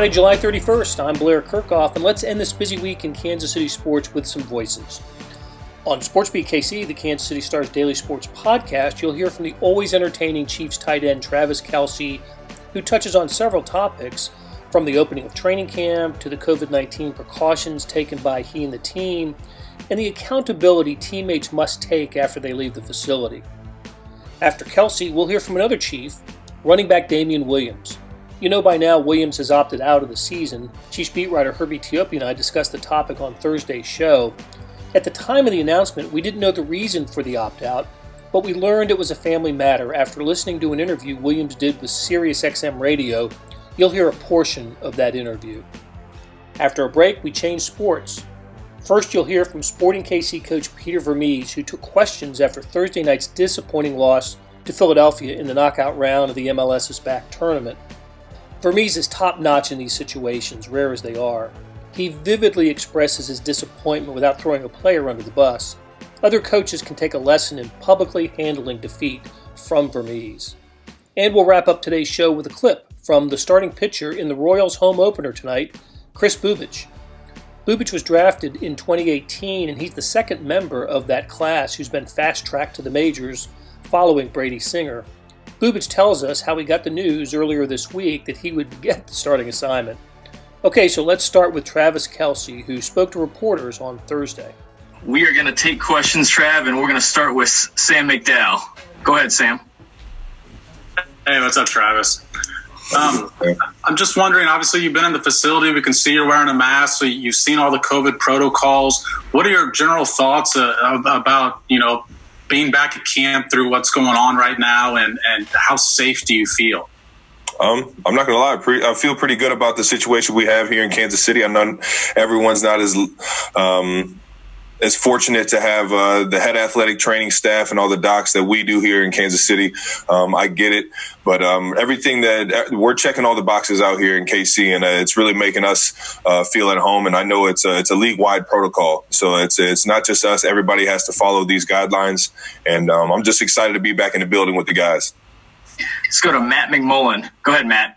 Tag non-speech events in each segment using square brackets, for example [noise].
Friday, July 31st. I'm Blair Kerkhoff, and let's end this busy week in Kansas City sports with some voices. On SportsBeat KC, the Kansas City Stars daily sports podcast, you'll hear from the always entertaining Chiefs tight end Travis Kelce, who touches on several topics from the opening of training camp to the COVID 19 precautions taken by he and the team, and the accountability teammates must take after they leave the facility. After Kelce, we'll hear from another Chief, running back Damien Williams. You know by now Williams has opted out of the season. Chiefs beat writer Herbie Teope and I discussed the topic on Thursday's show. At the time of the announcement, we didn't know the reason for the opt out, but we learned it was a family matter after listening to an interview Williams did with SiriusXM Radio. You'll hear a portion of that interview. After a break, we change sports. First, you'll hear from Sporting KC coach Peter Vermes, who took questions after Thursday night's disappointing loss to Philadelphia in the knockout round of the MLS is Back tournament. Vermes is top notch in these situations, rare as they are. He vividly expresses his disappointment without throwing a player under the bus. Other coaches can take a lesson in publicly handling defeat from Vermes. And we'll wrap up today's show with a clip from the starting pitcher in the Royals home opener tonight, Chris Bubic. Bubic was drafted in 2018, and he's the second member of that class who's been fast tracked to the majors following Brady Singer. Bubic tells us how he got the news earlier this week that he would get the starting assignment. Okay, so let's start with Travis Kelce, who spoke to reporters on Thursday. We are going to take questions, Trav, and we're going to start with Sam McDowell. Go ahead, Sam. Hey, what's up, Travis? Um, I'm just wondering. Obviously, you've been in the facility. We can see you're wearing a mask. So you've seen all the COVID protocols. What are your general thoughts uh, about you know being back at camp through what's going on right now, and and how safe do you feel? Um, I'm not gonna lie, pre- I feel pretty good about the situation we have here in Kansas City. I know everyone's not as um, as fortunate to have uh, the head athletic training staff and all the docs that we do here in Kansas City. Um, I get it, but um, everything that uh, we're checking all the boxes out here in KC, and uh, it's really making us uh, feel at home. And I know it's a, it's a league wide protocol, so it's it's not just us. Everybody has to follow these guidelines, and um, I'm just excited to be back in the building with the guys. Let's go to Matt McMullen. Go ahead, Matt.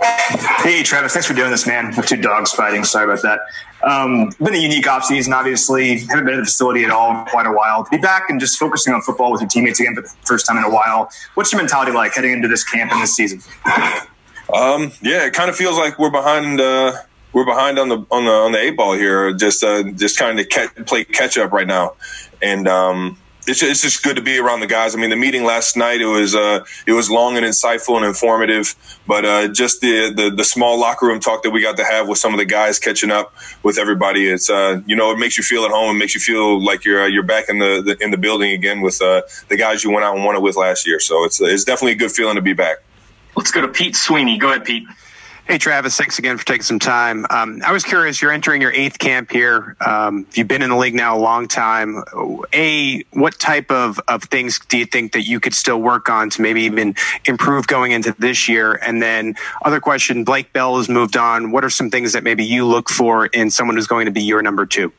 Hey, Travis. Thanks for doing this, man. With two dogs fighting. Sorry about that. Um, been a unique off season, obviously. Haven't been at the facility at all in quite a while. To be back and just focusing on football with your teammates again for the first time in a while. What's your mentality like heading into this camp and this season? Um, yeah, it kind of feels like we're behind. Uh, we're behind on the on the on the eight ball here. Just uh, just kind of play catch up right now, and um, it's just, it's just good to be around the guys. I mean, the meeting last night it was uh, it was long and insightful and informative, but uh, just the, the, the small locker room talk that we got to have with some of the guys catching up with everybody. It's uh, you know it makes you feel at home. It makes you feel like you're uh, you're back in the, the, in the building again with uh, the guys you went out and won it with last year. So it's it's definitely a good feeling to be back. Let's go to Pete Sweeney. Go ahead, Pete. Hey, Travis, thanks again for taking some time. Um, I was curious, you're entering your eighth camp here. Um, you've been in the league now a long time. A, what type of, of things do you think that you could still work on to maybe even improve going into this year? And then, other question Blake Bell has moved on. What are some things that maybe you look for in someone who's going to be your number two?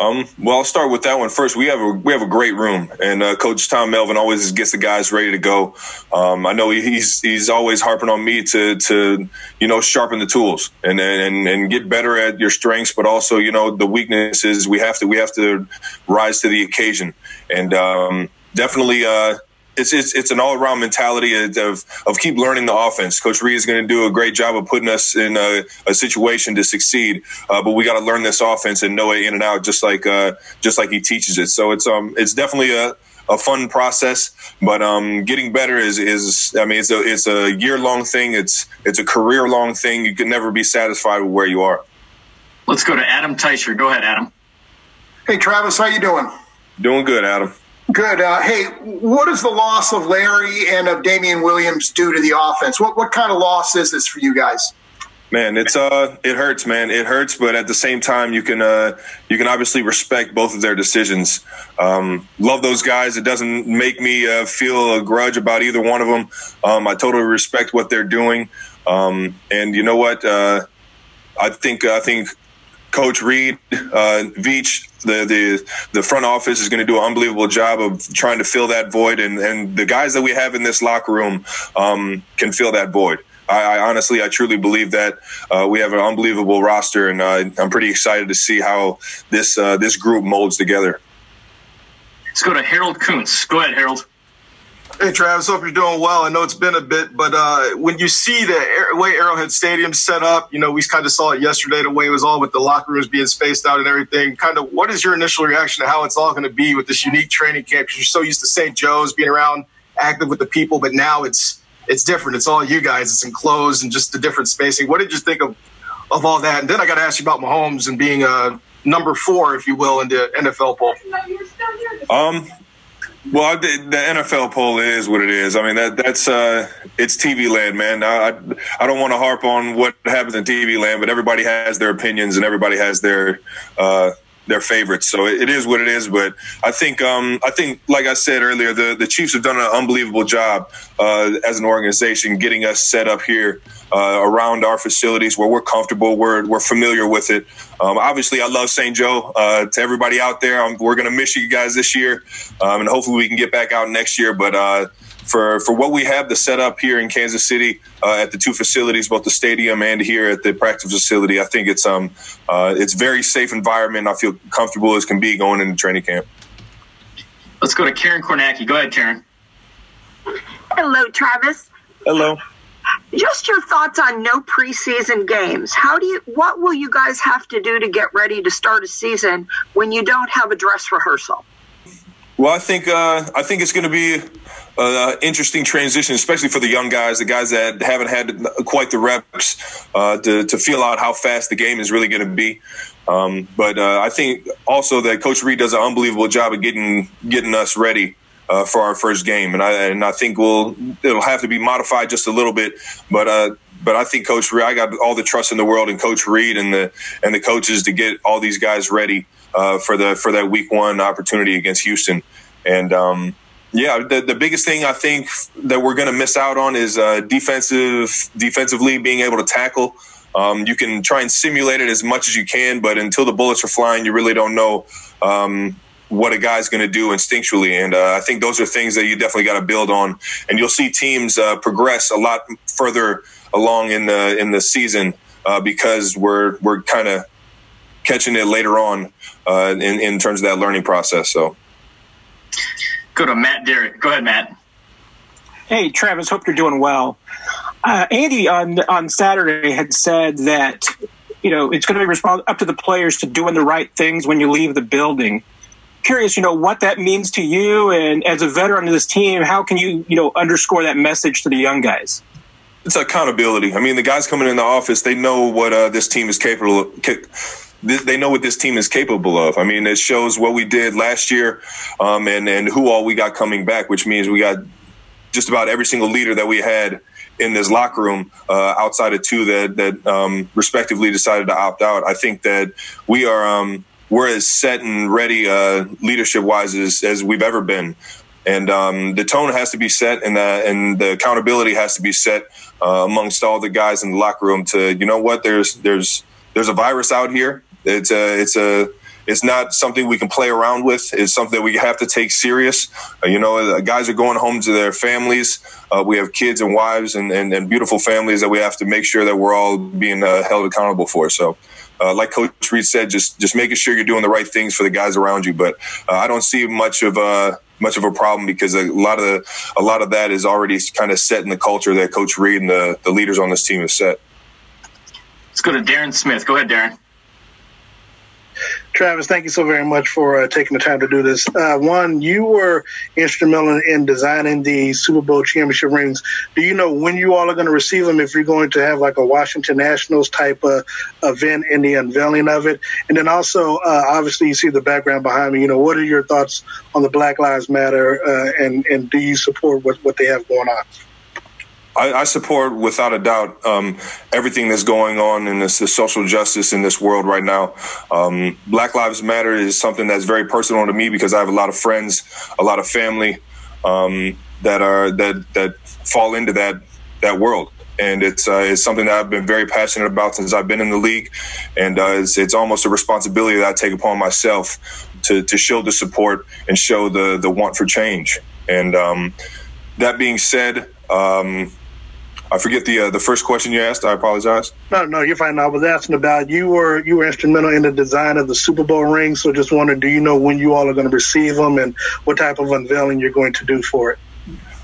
Um, well, I'll start with that one first. We have a we have a great room, and uh, Coach Tom Melvin always gets the guys ready to go. Um, I know he's he's always harping on me to to you know sharpen the tools and and and get better at your strengths, but also you know the weaknesses. We have to we have to rise to the occasion, and um, definitely. Uh, it's, it's it's an all around mentality of of keep learning the offense. Coach Reid is going to do a great job of putting us in a, a situation to succeed, uh, but we got to learn this offense and know it in and out, just like uh, just like he teaches it. So it's um it's definitely a a fun process, but um, getting better is is I mean it's a it's a year long thing. It's it's a career long thing. You can never be satisfied with where you are. Let's go to Adam Teicher. Go ahead, Adam. Hey, Travis, how you doing? Doing good, Adam. Good. Uh, hey, what does the loss of Larry and of Damien Williams do to the offense? What what kind of loss is this for you guys? Man, it's uh, it hurts, man. It hurts, but at the same time, you can uh, you can obviously respect both of their decisions. Um, love those guys. It doesn't make me uh, feel a grudge about either one of them. Um, I totally respect what they're doing, um, and you know what? Uh, I think I think Coach Reid, uh, Veach, the, the the front office is going to do an unbelievable job of trying to fill that void, and, and the guys that we have in this locker room um, can fill that void. I, I honestly, I truly believe that uh, we have an unbelievable roster, and uh, I'm pretty excited to see how this uh, this group molds together. Let's go to Harold Kuntz. Go ahead, Harold. Hey, Travis, hope you're doing well. I know it's been a bit, but uh, when you see the way Arrowhead Stadium set up, you know, we kind of saw it yesterday, the way it was all with the locker rooms being spaced out and everything. Kind of, what is your initial reaction to how it's all going to be with this unique training camp? Because you're so used to St. Joe's being around, active with the people, but now it's it's different. It's all you guys. It's enclosed and just the different spacing. What did you think of of all that? And then I got to ask you about Mahomes and being a number four, if you will, in the NFL poll. Um, well, the, NFL poll is what it is. I mean, that that's uh, it's TV land, man. I I don't want to harp on what happens in TV land, but everybody has their opinions and everybody has their uh, their favorites. So it, is what it is. But I think um, I think, like I said earlier, the the Chiefs have done an unbelievable job uh, as an organization getting us set up here uh, around our facilities where we're comfortable, we're, we're familiar with it. Um, obviously, I love St. Joe. Uh, to everybody out there, um, we're going to miss you guys this year, um, and hopefully we can get back out next year. But uh, for for what we have to set up here in Kansas City uh, at the two facilities, both the stadium and here at the practice facility, I think it's um uh, it's very safe environment. I feel comfortable as can be going into training camp. Let's go to Karen Kornacki. Go ahead, Karen. Hello, Travis. Hello. Just your thoughts on no preseason games. How do you? What will you guys have to do to get ready to start a season when you don't have a dress rehearsal? Well, I think uh, I think it's going to be an interesting transition, especially for the young guys, the guys that haven't had quite the reps uh, to to feel out how fast the game is really going to be. Um, but uh, I think also that Coach Reid does an unbelievable job of getting getting us ready uh, for our first game, and I and I think we'll it'll have to be modified just a little bit, but. Uh, but I think Coach Reid, I got all the trust in the world in Coach Reid and the and the coaches to get all these guys ready uh, for the for that Week One opportunity against Houston. And um, yeah, the, the biggest thing I think that we're going to miss out on is uh, defensive defensively being able to tackle. Um, you can try and simulate it as much as you can, but until the bullets are flying, you really don't know um, what a guy's going to do instinctually. And uh, I think those are things that you definitely got to build on. And you'll see teams uh, progress a lot further along in the in the season uh, because we're we're kind of catching it later on uh, in in terms of that learning process. So, go to Matt Derrick. Go ahead, Matt. Hey, Travis. Hope you're doing well. Uh, Andy on on Saturday had said that you know it's going to be respons- up to the players to doing the right things when you leave the building curious, you know, what that means to you, and as a veteran of this team, how can you, you know, underscore that message to the young guys? It's accountability. I mean, the guys coming in the office, they know what uh, this team is capable of. They know what this team is capable of. I mean, it shows what we did last year, um, and and who all we got coming back, which means we got just about every single leader that we had in this locker room, uh, outside of two that that um, respectively decided to opt out. I think that we are um, we're as set and ready uh, leadership wise as, as we've ever been. And um, the tone has to be set, and the and the accountability has to be set uh, amongst all the guys in the locker room. To you know what, there's there's there's a virus out here. It's a it's a it's not something we can play around with. It's something that we have to take serious. Uh, you know, guys are going home to their families. Uh, we have kids and wives and, and, and, beautiful families that we have to make sure that we're all being uh, held accountable for. So uh, like Coach Reid said, just just making sure you're doing the right things for the guys around you. But uh, I don't see much of a much of a problem because a lot of the, a lot of that is already kind of set in the culture that Coach Reid and the, the leaders on this team have set. Let's go to Darren Smith. Go ahead, Darren. Travis, thank you so very much for uh, taking the time to do this. Uh, one, you were instrumental in designing the Super Bowl championship rings. Do you know when you all are going to receive them? If you're going to have like a Washington Nationals type of event in the unveiling of it, and then also, uh, obviously, you see the background behind me. You know, what are your thoughts on the Black Lives Matter, uh, and and do you support what what they have going on? I, I, support without a doubt um, everything that's going on in this, this, social justice in this world right now. Um, Black Lives Matter is something that's very personal to me because I have a lot of friends, a lot of family um, that are that that fall into that that world. And it's uh, it's something that I've been very passionate about since I've been in the league, and uh, it's, it's almost a responsibility that I take upon myself to, to show the support and show the the want for change. And um, that being said, um, I forget the uh, the first question you asked. I apologize. No, no, you're fine. I was asking about you were you were instrumental in the design of the Super Bowl ring. So just wondering, do you know when you all are going to receive them and what type of unveiling you're going to do for it?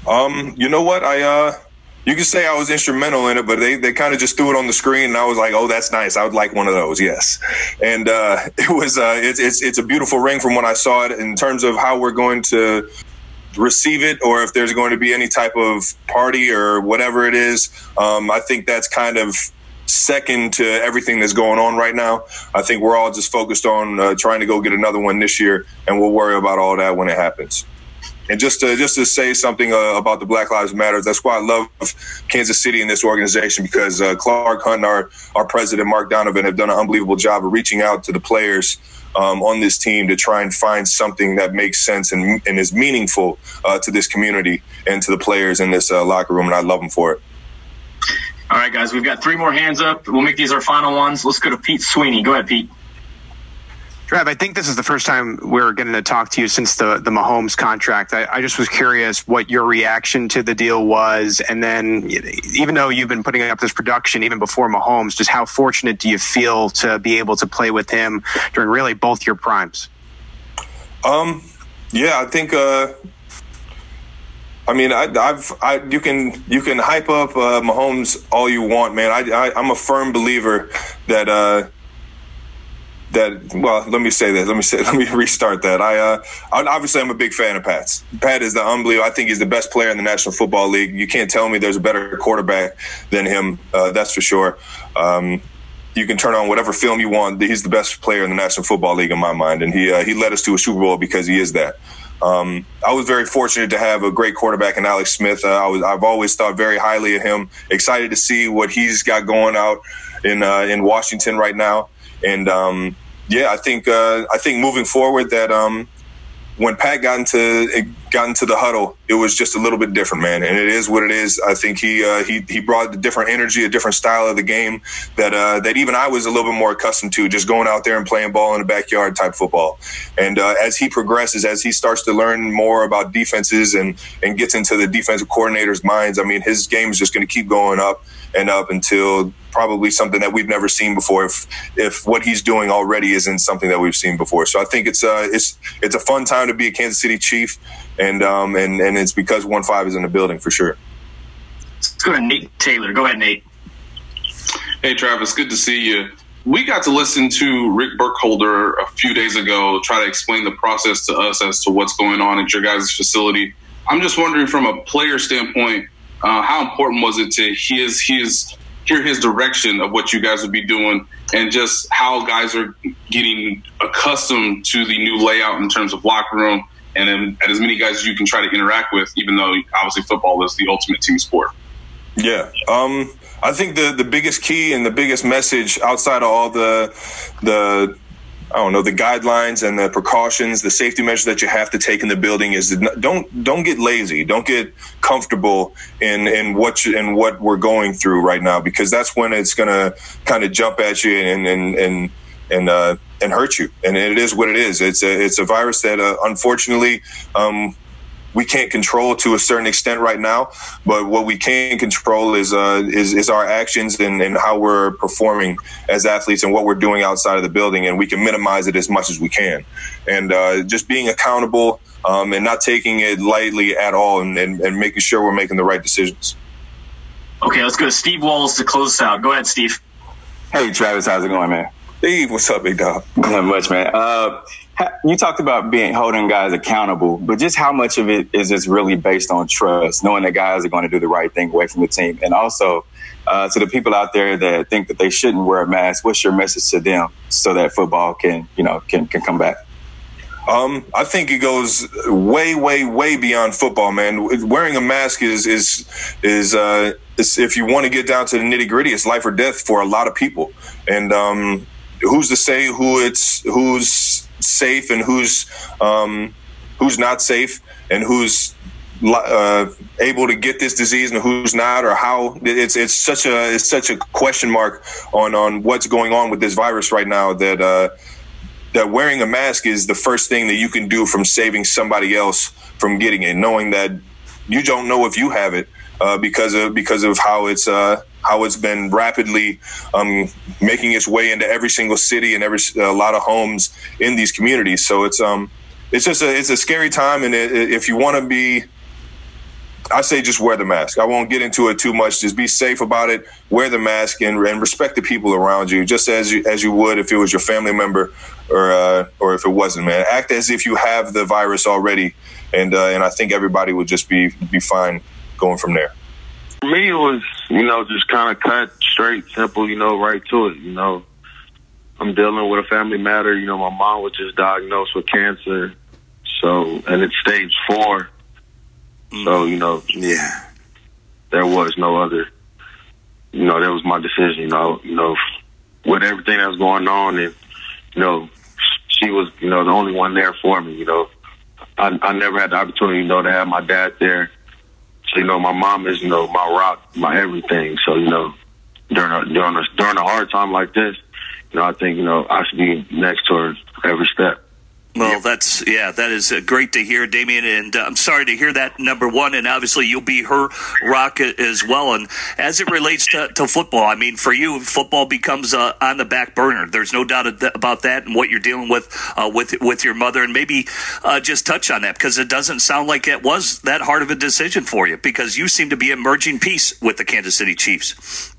Um, you know what? I uh, you can say I was instrumental in it, but they, they kind of just threw it on the screen, and I was like, oh, that's nice. I would like one of those, yes. And uh, [laughs] it was uh, it's it's it's a beautiful ring from when I saw it. In terms of how we're going to receive it, or if there's going to be any type of party or whatever it is, um, I think that's kind of second to everything that's going on right now. I think we're all just focused on uh, trying to go get another one this year, and we'll worry about all that when it happens. And just to just to say something uh, about the Black Lives Matter, that's why I love Kansas City and this organization because uh, Clark Hunt our our president Mark Donovan have done an unbelievable job of reaching out to the players um, on this team to try and find something that makes sense and, and is meaningful uh, to this community and to the players in this uh, locker room. And I love them for it. All right, guys, we've got three more hands up. We'll make these our final ones. Let's go to Pete Sweeney. Go ahead, Pete. Trav, I think this is the first time we're getting to talk to you since the, the Mahomes contract. I, I, just was curious what your reaction to the deal was. And then, even though you've been putting up this production even before Mahomes, just how fortunate do you feel to be able to play with him during really both your primes? Um, yeah, I think, uh, I mean, I, have I, you can you can hype up uh, Mahomes all you want, man. I, I am a firm believer that uh, that well let me say this let me say [laughs] let me restart that i uh obviously i'm a big fan of pat's pat is the unbelievable i think he's the best player in the national football league you can't tell me there's a better quarterback than him uh, that's for sure um, you can turn on whatever film you want he's the best player in the national football league in my mind and he uh, he led us to a super bowl because he is that um, I was very fortunate to have a great quarterback in Alex Smith. Uh, I was, I've always thought very highly of him. Excited to see what he's got going out in uh, in Washington right now. And um, yeah, I think uh, I think moving forward that um, when Pat got into got into the huddle, it was just a little bit different, man. And it is what it is. I think he uh, he he brought a different energy, a different style of the game that uh, that even I was a little bit more accustomed to, just going out there and playing ball in the backyard type football. And uh, as he progresses, as he starts to learn more about defenses and and gets into the defensive coordinators' minds, I mean, his game is just going to keep going up and up until probably something that we've never seen before. If if what he's doing already isn't something that we've seen before, so I think it's uh it's it's a fun time to be a Kansas City Chief, and um and and it's because one five is in the building for sure. Let's go ahead, Nate Taylor. Go ahead, Nate. Hey, Travis. Good to see you. We got to listen to Rick Burkholder a few days ago try to explain the process to us as to what's going on at your guys' facility. I'm just wondering, from a player standpoint, uh, how important was it to his his hear his direction of what you guys would be doing and just how guys are getting accustomed to the new layout in terms of locker room and then as many guys as you can try to interact with, even though obviously football is the ultimate team sport. Yeah. Um, I think the, the biggest key and the biggest message outside of all the the I don't know the guidelines and the precautions, the safety measures that you have to take in the building is don't don't get lazy, don't get comfortable in in what you, in what we're going through right now because that's when it's going to kind of jump at you and and and and uh, and hurt you. And it is what it is. It's a it's a virus that uh, unfortunately. Um, we can't control to a certain extent right now, but what we can control is uh, is, is our actions and, and how we're performing as athletes and what we're doing outside of the building, and we can minimize it as much as we can. And uh, just being accountable um, and not taking it lightly at all, and, and, and making sure we're making the right decisions. Okay, let's go to Steve Walls to close this out. Go ahead, Steve. Hey, Travis, how's it going, man? Steve, what's up, big dog? Not much, man. Uh, you talked about being holding guys accountable, but just how much of it is just really based on trust, knowing that guys are going to do the right thing away from the team, and also uh, to the people out there that think that they shouldn't wear a mask. What's your message to them so that football can, you know, can can come back? Um, I think it goes way, way, way beyond football, man. Wearing a mask is is is, uh, if you want to get down to the nitty gritty, it's life or death for a lot of people, and um, who's to say who it's who's safe and who's um, who's not safe and who's uh, able to get this disease and who's not or how. It's it's such a it's such a question mark on on what's going on with this virus right now that uh, that wearing a mask is the first thing that you can do from saving somebody else from getting it knowing that you don't know if you have it uh, because of because of how it's uh, how it's been rapidly um, making its way into every single city and every a lot of homes in these communities. So it's um it's just a it's a scary time, and it, if you want to be I say just wear the mask. I won't get into it too much. Just be safe about it. Wear the mask and, and respect the people around you, just as you as you would if it was your family member or uh, or if it wasn't. Man, act as if you have the virus already, and uh, and I think everybody would just be be fine going from there. For me, it was you know just kind of cut straight, simple, you know, right to it. You know, I'm dealing with a family matter. You know, my mom was just diagnosed with cancer, so and it's stage four so, you know, yeah, there was no other, you know, that was my decision, you know, you know, with everything that was going on and, you know, she was, you know, the only one there for me, you know. I, I never had the opportunity, you know, to have my dad there. So, you know, my mom is, you know, my rock, my everything. So, you know, during a, during a, during a hard time like this, you know, I think, you know, I should be next to her every step. That's yeah, that is uh, great to hear, Damien, and uh, I'm sorry to hear that. Number one, and obviously you'll be her rock as well. And as it relates to, to football, I mean, for you, football becomes uh, on the back burner. There's no doubt about that, and what you're dealing with uh, with with your mother, and maybe uh, just touch on that because it doesn't sound like it was that hard of a decision for you because you seem to be emerging peace with the Kansas City Chiefs.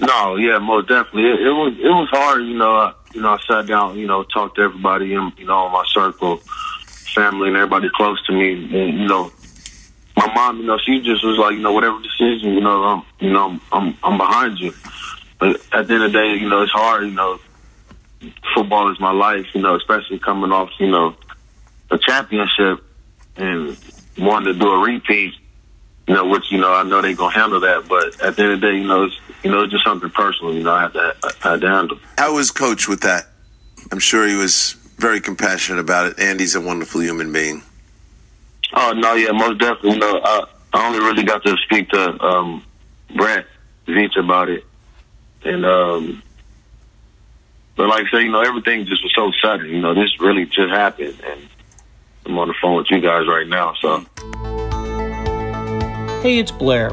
No, yeah, most definitely. It, it was it was hard, you know you know, I sat down, you know, talked to everybody in, you know, my circle, family and everybody close to me. And, you know, my mom, you know, she just was like, you know, whatever decision, you know, I'm, you know, I'm, I'm behind you. But at the end of the day, you know, it's hard, you know, football is my life, you know, especially coming off, you know, a championship and wanting to do a repeat you know, which you know I know they're gonna handle that, but at the end of the day, you know, it's you know just something personal. You know, I have to I have to handle. How was Coach with that? I'm sure he was very compassionate about it. Andy's a wonderful human being. Oh no, yeah, most definitely. You know, I, I only really got to speak to um, Brett Veach about it, and um, but like I said, you know, everything just was so sudden. You know, this really just happened, and I'm on the phone with you guys right now, so. Hey, it's Blair.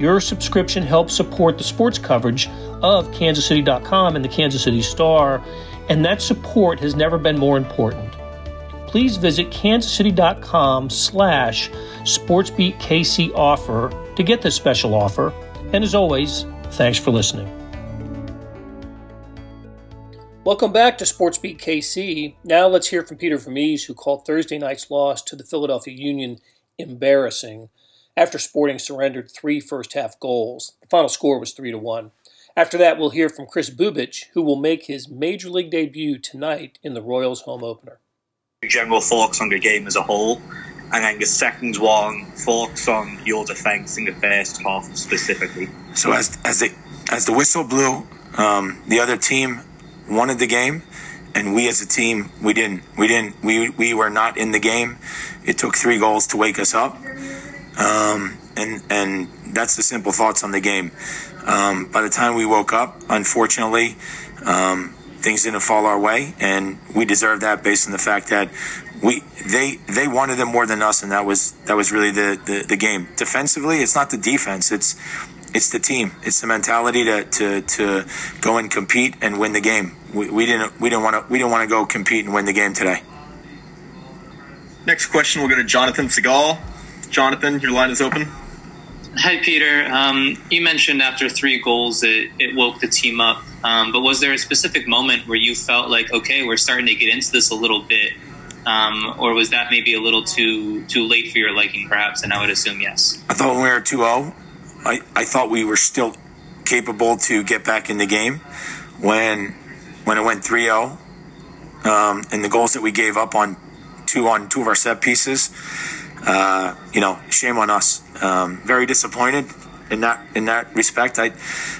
Your subscription helps support the sports coverage of kansascity.com and the Kansas City Star, and that support has never been more important. Please visit kansascity.com slash sportsbeatkc offer to get this special offer. And as always, thanks for listening. Welcome back to SportsBeat KC. Now let's hear from Peter Vermes, who called Thursday night's loss to the Philadelphia Union embarrassing after Sporting surrendered three first half goals. The final score was 3 to 1. After that, we'll hear from Chris Bubic, who will make his major league debut tonight in the Royals home opener. General thoughts on the game as a whole, and then the second one, thoughts on your defense in the first half specifically. So as as the as the whistle blew, um, the other team wanted the game, and we as a team we didn't. We didn't. We we were not in the game. It took three goals to wake us up. Um, and and that's the simple thoughts on the game. Um, by the time we woke up, unfortunately, um, things didn't fall our way, and we deserve that based on the fact that we they they wanted them more than us, and that was that was really the, the, the game. Defensively, it's not the defense; it's it's the team. It's the mentality to, to, to go and compete and win the game. We, we didn't we didn't want to we didn't want to go compete and win the game today. Next question, we'll go to Jonathan Segal. Jonathan, your line is open. Hi, Peter. Um, you mentioned after three goals it, it woke the team up. Um, but was there a specific moment where you felt like, okay, we're starting to get into this a little bit? Um, or was that maybe a little too too late for your liking, perhaps? And I would assume yes. I thought when we were 2 0, I, I thought we were still capable to get back in the game. When when it went 3 0, um, and the goals that we gave up on two on two of our set pieces, uh, you know, shame on us. Um, very disappointed. in that in that respect. I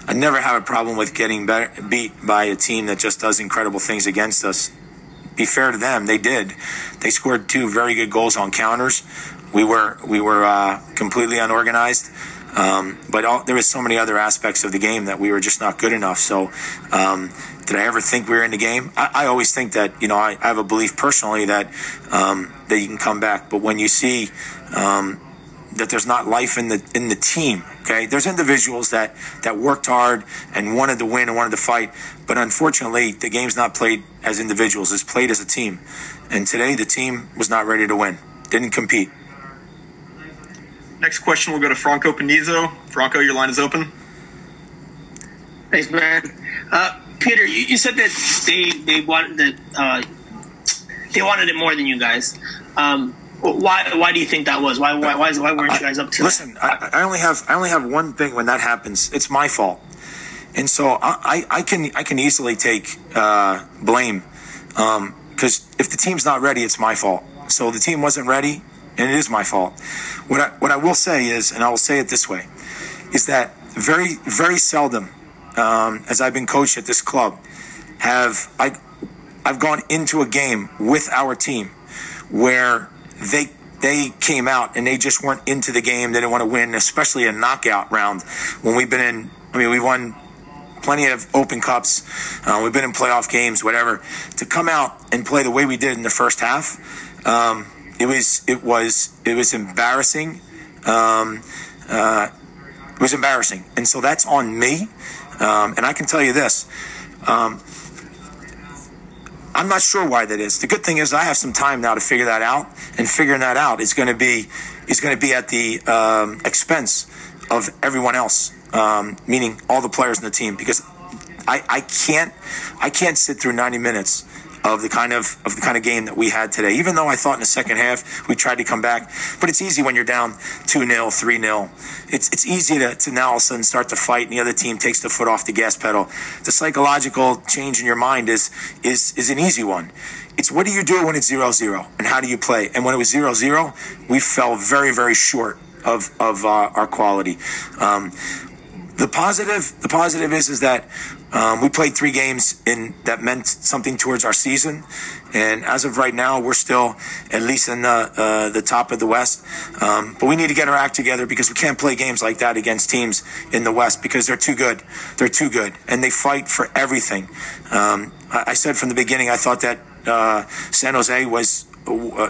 I never have a problem with getting better, beat by a team that just does incredible things against us. Be fair to them, they did. They scored two very good goals on counters. We were we were uh, completely unorganized. Um, but all, there was so many other aspects of the game that we were just not good enough. So, um, did I ever think we were in the game? I, I always think that you know I, I, have a belief personally that um, that you can come back. But when you see um, that there's not life in the in the team, okay, there's individuals that that worked hard and wanted to win and wanted to fight. But unfortunately, the game's not played as individuals; it's played as a team. And today, the team was not ready to win. Didn't compete. Next question will go to Franco Panizo. Franco, your line is open. Thanks, man. Uh, Peter, you, you, said that they they wanted that uh, they wanted it more than you guys. Um, why why do you think that was? Why why why, why weren't you guys up to? Listen, I, I, only have I only have one thing when that happens. It's my fault, and so I, I, can I can easily take uh, blame because um, if the team's not ready, it's my fault. So the team wasn't ready and it is my fault. What I, what I will say is, and I will say it this way, is that very, very seldom, um, as I've been coached at this club, have I, I've gone into a game with our team where they they came out and they just weren't into the game. They didn't want to win, especially a knockout round. When we've been in, I mean, we've won plenty of open cups. Uh, we've been in playoff games, whatever. To come out and play the way we did in the first half, um, it was it was it was embarrassing. Um, uh, it was embarrassing, and so that's on me. Um, and I can tell you this. Um, I'm not sure why that is. The good thing is I have some time now to figure that out, and figuring that out is going to be is going to be at the um, expense of everyone else, um, meaning all the players in the team, because I, I can't I can't sit through 90 minutes of the kind of of the kind of game that we had today. Even though I thought in the second half we tried to come back, but it's easy when you're down two 0 three 0 It's it's easy to, to now all of a sudden start to fight, and the other team takes the foot off the gas pedal. The psychological change in your mind is is is an easy one. It's what do you do when it's zero zero, and how do you play? And when it was zero zero, we fell very very short of of uh, our quality. Um, the positive, the positive is is that um, we played three games in that meant something towards our season, and as of right now, we're still at least in the uh, the top of the West. Um, but we need to get our act together because we can't play games like that against teams in the West because they're too good. They're too good, and they fight for everything. Um, I, I, said from the beginning, I thought that uh, San Jose was, uh,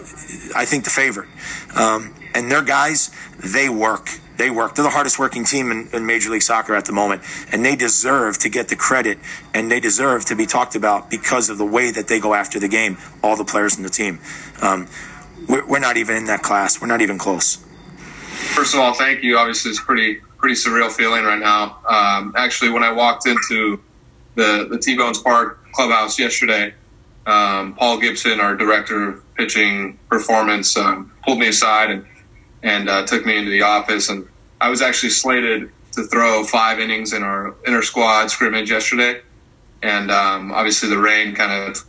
I think, the favorite, um, and their guys they work they work. They're the hardest working team in, in, Major League Soccer at the moment, and they deserve to get the credit and they deserve to be talked about because of the way that they go after the game. All the players in the team. Um, we're, we're, not even in that class. We're not even close. First of all, thank you. Obviously, it's pretty pretty surreal feeling right now. Um, actually, when I walked into the the T Bones Park clubhouse yesterday, um, Paul Gibson, our director of pitching performance, um, pulled me aside and and uh, took me into the office. And I was actually slated to throw five innings in our inter squad scrimmage yesterday, and um, obviously the rain kind of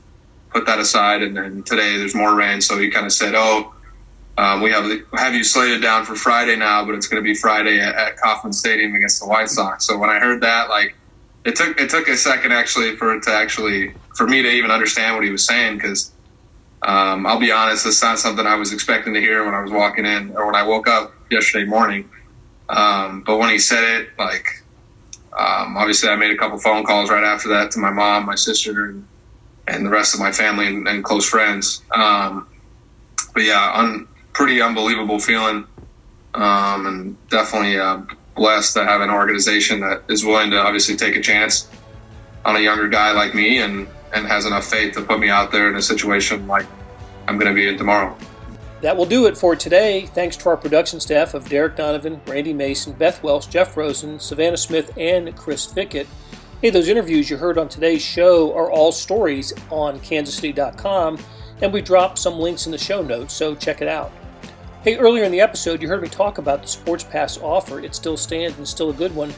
put that aside. And then today there's more rain, so he kind of said, "Oh, um, we have have you slated down for Friday now, but it's going to be Friday at, at Kauffman Stadium against the White Sox." So when I heard that, like it took it took a second actually for it to actually for me to even understand what he was saying because um, I'll be honest, it's not something I was expecting to hear when I was walking in or when I woke up yesterday morning. Um, but when he said it, like, um, obviously I made a couple phone calls right after that to my mom, my sister, and, and the rest of my family and, and close friends. Um, but yeah, un, pretty unbelievable feeling. Um, and definitely uh, blessed to have an organization that is willing to obviously take a chance on a younger guy like me and and has enough faith to put me out there in a situation like I'm going to be in tomorrow. That will do it for today. Thanks to our production staff of Derek Donovan, Randy Mason, Beth Welsh, Jeff Rosen, Savannah Smith, and Chris Fickett. Hey, those interviews you heard on today's show are all stories on kansascity.com, and we dropped some links in the show notes, so check it out. Hey, earlier in the episode, you heard me talk about the Sports Pass offer. It still stands and still a good one.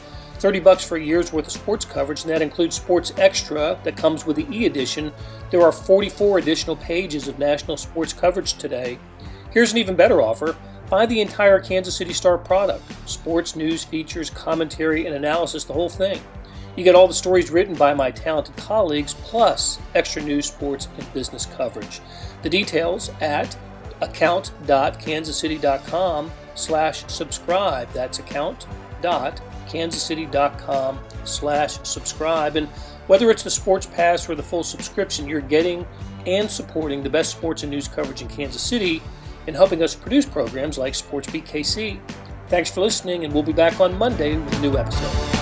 30 bucks for a year's worth of sports coverage, and that includes Sports Extra that comes with the e-edition. There are 44 additional pages of national sports coverage today. Here's an even better offer. Buy the entire Kansas City Star product sports, news, features, commentary, and analysis, the whole thing. You get all the stories written by my talented colleagues, plus extra news, sports, and business coverage. The details at account.kansascity.com slash subscribe. That's account.kansascity.com slash subscribe. And whether it's the Sports Pass or the full subscription, you're getting and supporting the best sports and news coverage in Kansas City and helping us produce programs like SportsBeat KC. Thanks for listening, and we'll be back on Monday with a new episode.